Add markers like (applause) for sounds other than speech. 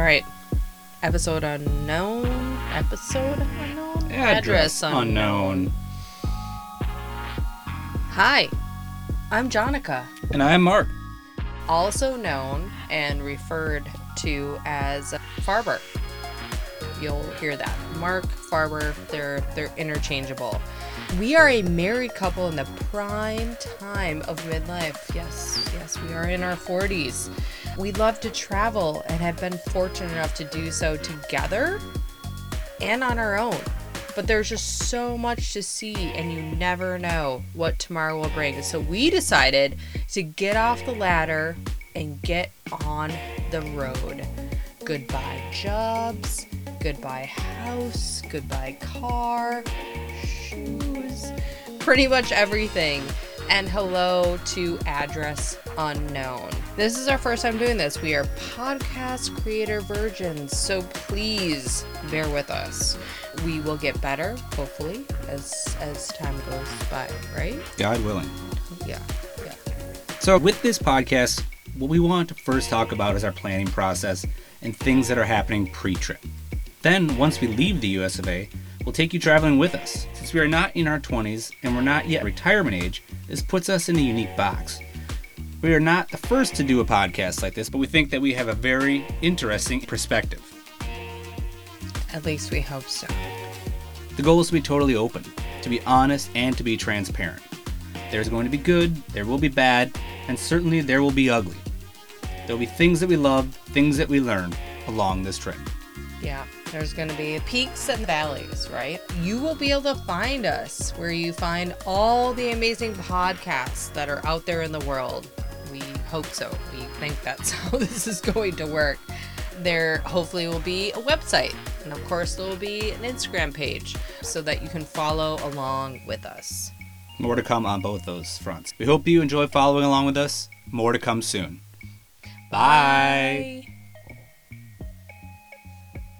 All right. Episode unknown. Episode unknown. Address unknown. Hi, I'm Jonica, And I'm Mark. also known and referred to as Farber. You'll hear that. Mark, Farber, they're they're interchangeable. We are a married couple in the prime time of midlife. Yes, yes, we are in our 40s. We love to travel and have been fortunate enough to do so together and on our own. But there's just so much to see, and you never know what tomorrow will bring. So we decided to get off the ladder and get on the road. Goodbye, jobs. Goodbye, house. Goodbye, car. Shoes. Pretty much everything. And hello to Address Unknown. This is our first time doing this. We are podcast creator virgins, so please bear with us. We will get better, hopefully, as as time goes by, right? God willing. Yeah. Yeah. So, with this podcast, what we want to first talk about is our planning process and things that are happening pre trip. Then, once we leave the US of A, we'll take you traveling with us. Since we are not in our 20s and we're not yet retirement age, this puts us in a unique box. We are not the first to do a podcast like this, but we think that we have a very interesting perspective. At least we hope so. The goal is to be totally open, to be honest, and to be transparent. There's going to be good, there will be bad, and certainly there will be ugly. There will be things that we love, things that we learn along this trip. Yeah, there's going to be peaks and valleys, right? You will be able to find us where you find all the amazing podcasts that are out there in the world. Hope so. We think that's (laughs) how this is going to work. There hopefully will be a website, and of course, there will be an Instagram page so that you can follow along with us. More to come on both those fronts. We hope you enjoy following along with us. More to come soon. Bye. Bye.